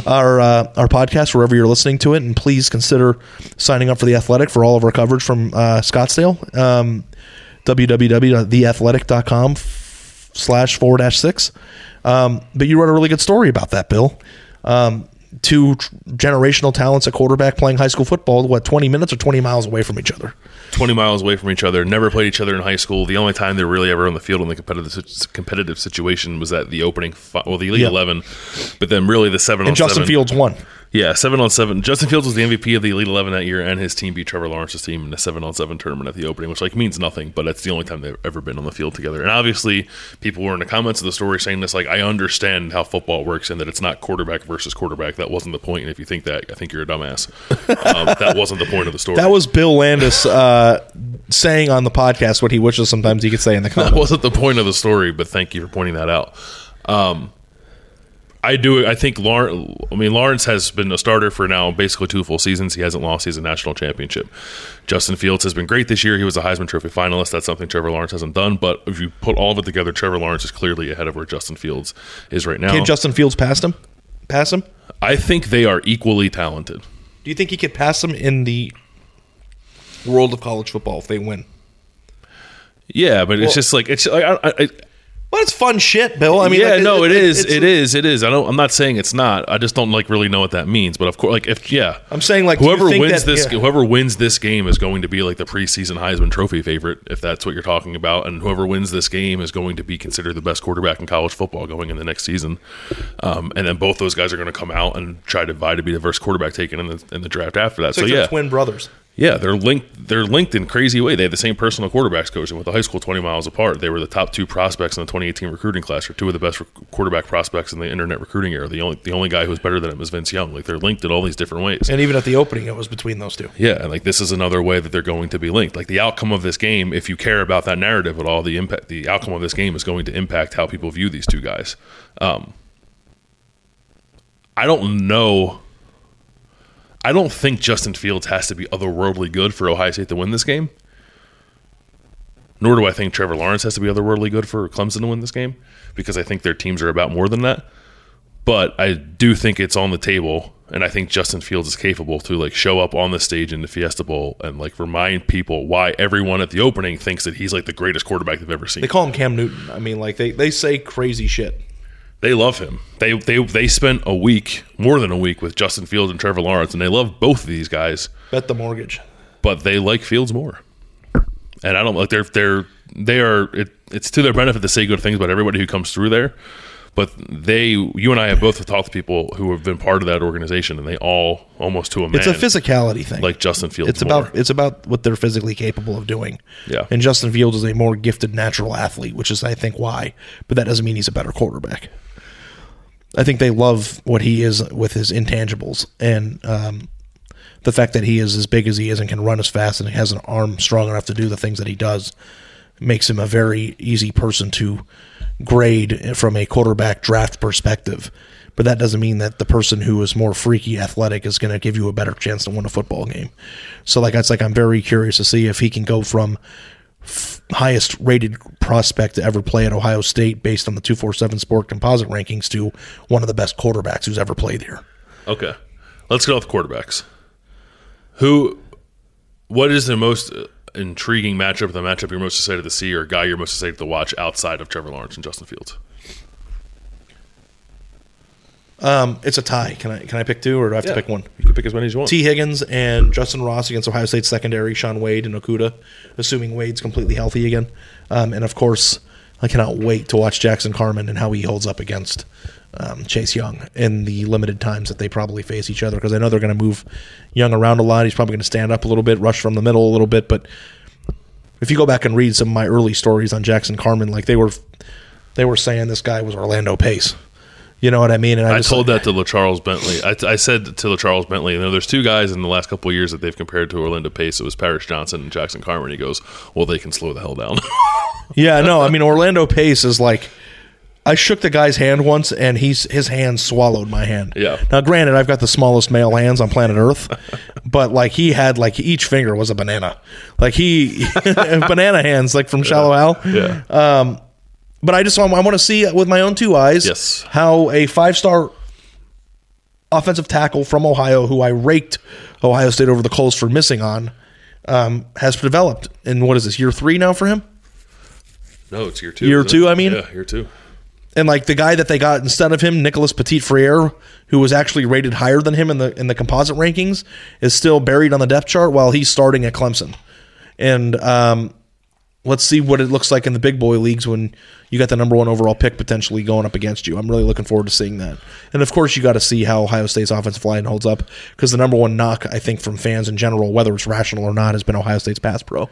our uh, our podcast wherever you're listening to it, and please consider signing up for the Athletic for all of our coverage from uh, Scottsdale. Um, www.theathletic.com slash forward dash six. Um, but you wrote a really good story about that, Bill. Um, two generational talents at quarterback playing high school football, what, 20 minutes or 20 miles away from each other? 20 miles away from each other, never played each other in high school. The only time they were really ever on the field in the competitive competitive situation was at the opening, well, the Elite Yeah. 11, but then really the 7 on And oh Justin 7. Fields won. Yeah, 7 on 7. Justin Fields was the MVP of the Elite 11 that year, and his team beat Trevor Lawrence's team in a 7 on 7 tournament at the opening, which like means nothing, but it's the only time they've ever been on the field together. And obviously, people were in the comments of the story saying this, like, I understand how football works and that it's not quarterback versus quarterback. That wasn't the point. And if you think that, I think you're a dumbass. um, that wasn't the point of the story. That was Bill Landis uh, saying on the podcast what he wishes sometimes he could say in the that comments. wasn't the point of the story, but thank you for pointing that out. Um, I do. I think Lawrence. I mean, Lawrence has been a starter for now basically two full seasons. He hasn't lost. He's a national championship. Justin Fields has been great this year. He was a Heisman Trophy finalist. That's something Trevor Lawrence hasn't done. But if you put all of it together, Trevor Lawrence is clearly ahead of where Justin Fields is right now. Can Justin Fields pass him? Pass him? I think they are equally talented. Do you think he could pass him in the world of college football if they win? Yeah, but Well- it's just like it's like I, I, Well, it's fun shit, Bill. I mean, yeah, like, no, it is, it's- it is, it is. I don't. I'm not saying it's not. I just don't like really know what that means. But of course, like if yeah, I'm saying, like, whoever wins that- this, yeah. whoever wins this game is going to be like the preseason Heisman Trophy favorite, if that's what you're talking about. And whoever wins this game is going to be considered the best quarterback in college football going in the next season. Um, and then both those guys are going to come out and try to vie to be the first quarterback taken in the in the draft after that. So like yeah, twin brothers. Yeah, they're linked. They're linked in crazy way. They have the same personal quarterbacks coach, and with the high school twenty miles apart, they were the top two prospects in the 2018 recruiting class, or two of the best quarterback prospects in the internet recruiting era. The only the only guy who was better than him is Vince Young. Like they're linked in all these different ways. And even at the opening, it was between those two. yeah, and like this is another way that they're going to be linked. Like the outcome of this game, if you care about that narrative at all, the impact, the outcome of this game is going to impact how people view these two guys. Um, I don't know. I don't think Justin Fields has to be otherworldly good for Ohio State to win this game. Nor do I think Trevor Lawrence has to be otherworldly good for Clemson to win this game because I think their teams are about more than that. But I do think it's on the table, and I think Justin Fields is capable to like show up on the stage in the Fiesta Bowl and like remind people why everyone at the opening thinks that he's like the greatest quarterback they've ever seen. They call him Cam Newton. I mean, like they, they say crazy shit. They love him. They they they spent a week, more than a week, with Justin Fields and Trevor Lawrence, and they love both of these guys. Bet the mortgage. But they like Fields more. And I don't like they're they're they are. It, it's to their benefit to say good things about everybody who comes through there. But they, you and I have both talked to people who have been part of that organization, and they all almost to a man. It's a physicality thing. like Justin Fields. it's more. about it's about what they're physically capable of doing. Yeah. And Justin Fields is a more gifted natural athlete, which is I think why. But that doesn't mean he's a better quarterback. I think they love what he is with his intangibles and um, the fact that he is as big as he is and can run as fast and has an arm strong enough to do the things that he does makes him a very easy person to grade from a quarterback draft perspective. But that doesn't mean that the person who is more freaky athletic is going to give you a better chance to win a football game. So, like, it's like I'm very curious to see if he can go from highest rated prospect to ever play at Ohio State based on the 247 Sport Composite rankings to one of the best quarterbacks who's ever played here. Okay, let's go with quarterbacks. Who, what is the most uh, intriguing matchup? The matchup you're most excited to see, or guy you're most excited to watch outside of Trevor Lawrence and Justin Fields? Um, it's a tie. Can I can I pick two or do I have to pick one? You can pick as many as you want. Tee Higgins and Justyn Ross against Ohio State secondary, Shaun Wade and Okudah, assuming Wade's completely healthy again. Um, and of course, I cannot wait to watch Jackson Carman and how he holds up against um, Chase Young in the limited times that they probably face each other because I know they're going to move Young around a lot. He's probably going to stand up a little bit, rush from the middle a little bit. But if you go back and read some of my early stories on Jackson Carman, like they were they were saying this guy was Orlando Pace. You know what I mean? And I just told like- that to LaCharles Bentley. I, I said to LaCharles Bentley, you know, there's two guys in the last couple of years that they've compared to Orlando Pace. It was Paris Johnson and Jackson Carman. He goes, well, they can slow the hell down. Yeah, no, I mean Orlando Pace is like I shook the guy's hand once and he's his hand swallowed my hand. Yeah. Now granted I've got the smallest male hands on planet Earth, but like he had like each finger was a banana. Like he banana hands like from Shallow Hal. yeah. Um, But I just want I want to see with my own two eyes Yes. how a five-star offensive tackle from Ohio who I raked Ohio State over the coals for missing on um, has developed. And what is this year 3 now for him? no, it's year two. Year two, it? I mean? Yeah, year two. and like the guy that they got instead of him, Nicholas Petit Frere, who was actually rated higher than him in the in the composite rankings, is still buried on the depth chart while he's starting at Clemson. And um, let's see what it looks like in the big boy leagues when you got the number one overall pick potentially going up against you. I'm really looking forward to seeing that. And of course, you got to see how Ohio State's offensive line holds up because the number one knock I think from fans in general, whether it's rational or not, has been Ohio State's pass pro.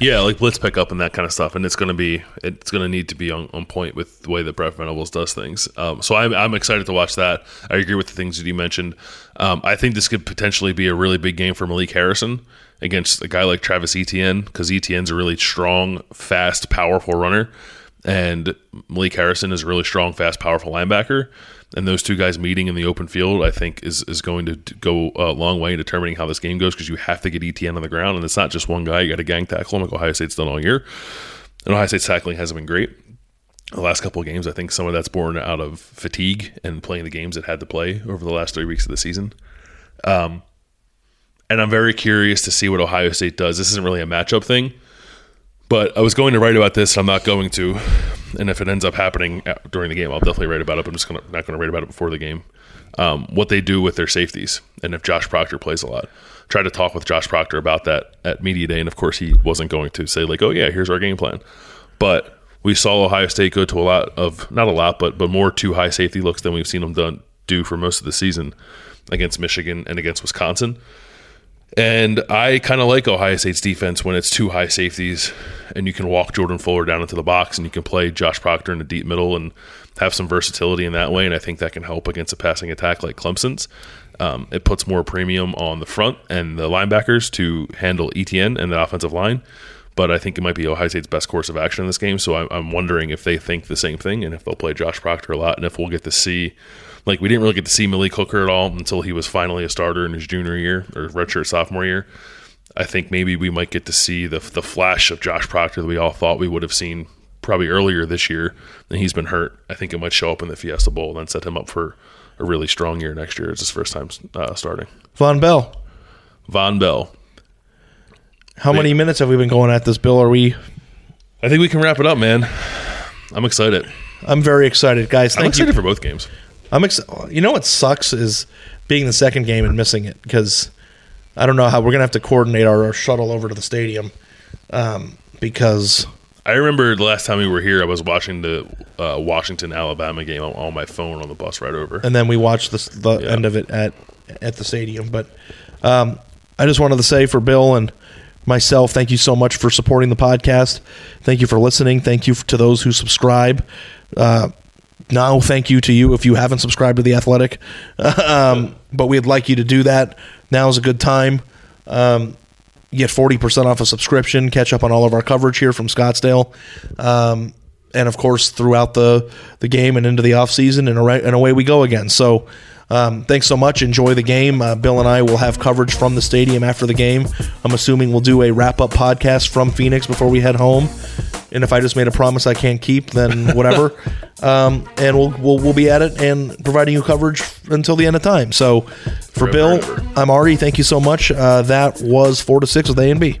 Yeah, like blitz pickup and that kind of stuff, and it's going to be it's going to need to be on, on point with the way that Brent Venables does things. Um, so I'm, I'm excited to watch that. I agree with the things that you mentioned. Um, I think this could potentially be a really big game for Malik Harrison against a guy like Travis Etienne because Etienne's a really strong, fast, powerful runner, and Malik Harrison is a really strong, fast, powerful linebacker. And those two guys meeting in the open field, I think, is is going to go a long way in determining how this game goes because you have to get Etienne on the ground, and it's not just one guy. You got to gang tackle like Ohio State's done all year. And Ohio State's tackling hasn't been great. The last couple of games, I think some of that's born out of fatigue and playing the games it had to play over the last three weeks of the season. Um, and I'm very curious to see what Ohio State does. This isn't really a matchup thing, but I was going to write about this. and I'm not going to. And if it ends up happening during the game, I'll definitely write about it. I'm just gonna, not going to write about it before the game. Um, what they do with their safeties, and if Josh Proctor plays a lot. Try to talk with Josh Proctor about that at media day, and of course he wasn't going to say like, "Oh yeah, here's our game plan." But we saw Ohio State go to a lot of not a lot, but but more two high safety looks than we've seen them done do for most of the season against Michigan and against Wisconsin. And I kind of like Ohio State's defense when it's two high safeties and you can walk Jordan Fuller down into the box and you can play Josh Proctor in the deep middle and have some versatility in that way. And I think that can help against a passing attack like Clemson's. Um, it puts more premium on the front and the linebackers to handle Etienne and the offensive line. But I think it might be Ohio State's best course of action in this game. So I'm, I'm wondering if they think the same thing and if they'll play Josh Proctor a lot and if we'll get to see like we didn't really get to see Malik Hooker at all until he was finally a starter in his junior year or redshirt sophomore year. I think maybe we might get to see the the flash of Josh Proctor that we all thought we would have seen probably earlier this year. And he's been hurt. I think it might show up in the Fiesta Bowl and then set him up for a really strong year next year. It's his first time uh, starting. Vonn Bell. Vonn Bell. How many minutes have we been going at this, Bill? Are we I think we can wrap it up, man. I'm excited. I'm very excited, guys. I'm excited you. for both games. I'm excited. You know what sucks is being the second game and missing it because I don't know how we're gonna have to coordinate our, our shuttle over to the stadium um, because I remember the last time we were here, I was watching the uh, Washington Alabama game on, on my phone on the bus right over. and then we watched the, the Yeah. end of it at at the stadium. But um, I just wanted to say for Bill and myself, thank you so much for supporting the podcast. Thank you for listening. Thank you to those who subscribe. Uh, now, thank you to you if you haven't subscribed to the Athletic. um, but we'd like you to do that. Now is a good time. Um, get 40% off a subscription, catch up on all of our coverage here from Scottsdale. Um, and of course, throughout the, the game and into the offseason, and, and away we go again. So, um, thanks so much. Enjoy the game. Uh, Bill and I will have coverage from the stadium after the game. I'm assuming we'll do a wrap up podcast from Phoenix before we head home. And if I just made a promise I can't keep, then whatever. um, and we'll, we'll we'll be at it and providing you coverage until the end of time. So, for Bill. I'm Ari. Thank you so much. Uh, that was four to six with A and B.